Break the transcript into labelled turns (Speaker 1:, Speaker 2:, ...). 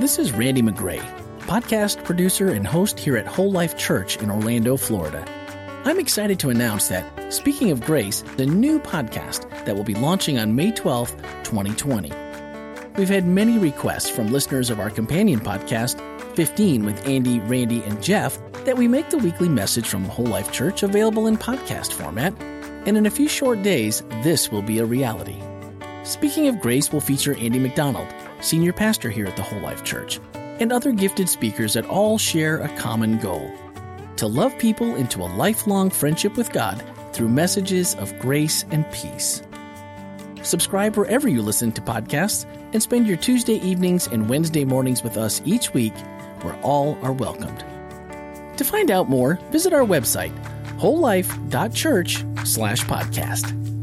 Speaker 1: This is Randy McGray, podcast producer and host here at Whole Life Church in Orlando, Florida. I'm excited to announce that, speaking of grace, the new podcast that will be launching on May 12th, 2020. We've had many requests from listeners of our companion podcast, 15 with Andy, Randy, and Jeff, that we make the weekly message from Whole Life Church available in podcast format, and in a few short days, this will be a reality. Speaking of Grace will feature Andy McDonald, senior pastor here at the Whole Life Church, and other gifted speakers that all share a common goal to love people into a lifelong friendship with God through messages of grace and peace. Subscribe wherever you listen to podcasts and spend your Tuesday evenings and Wednesday mornings with us each week where all are welcomed. To find out more, visit our website, wholelife.church slash podcast.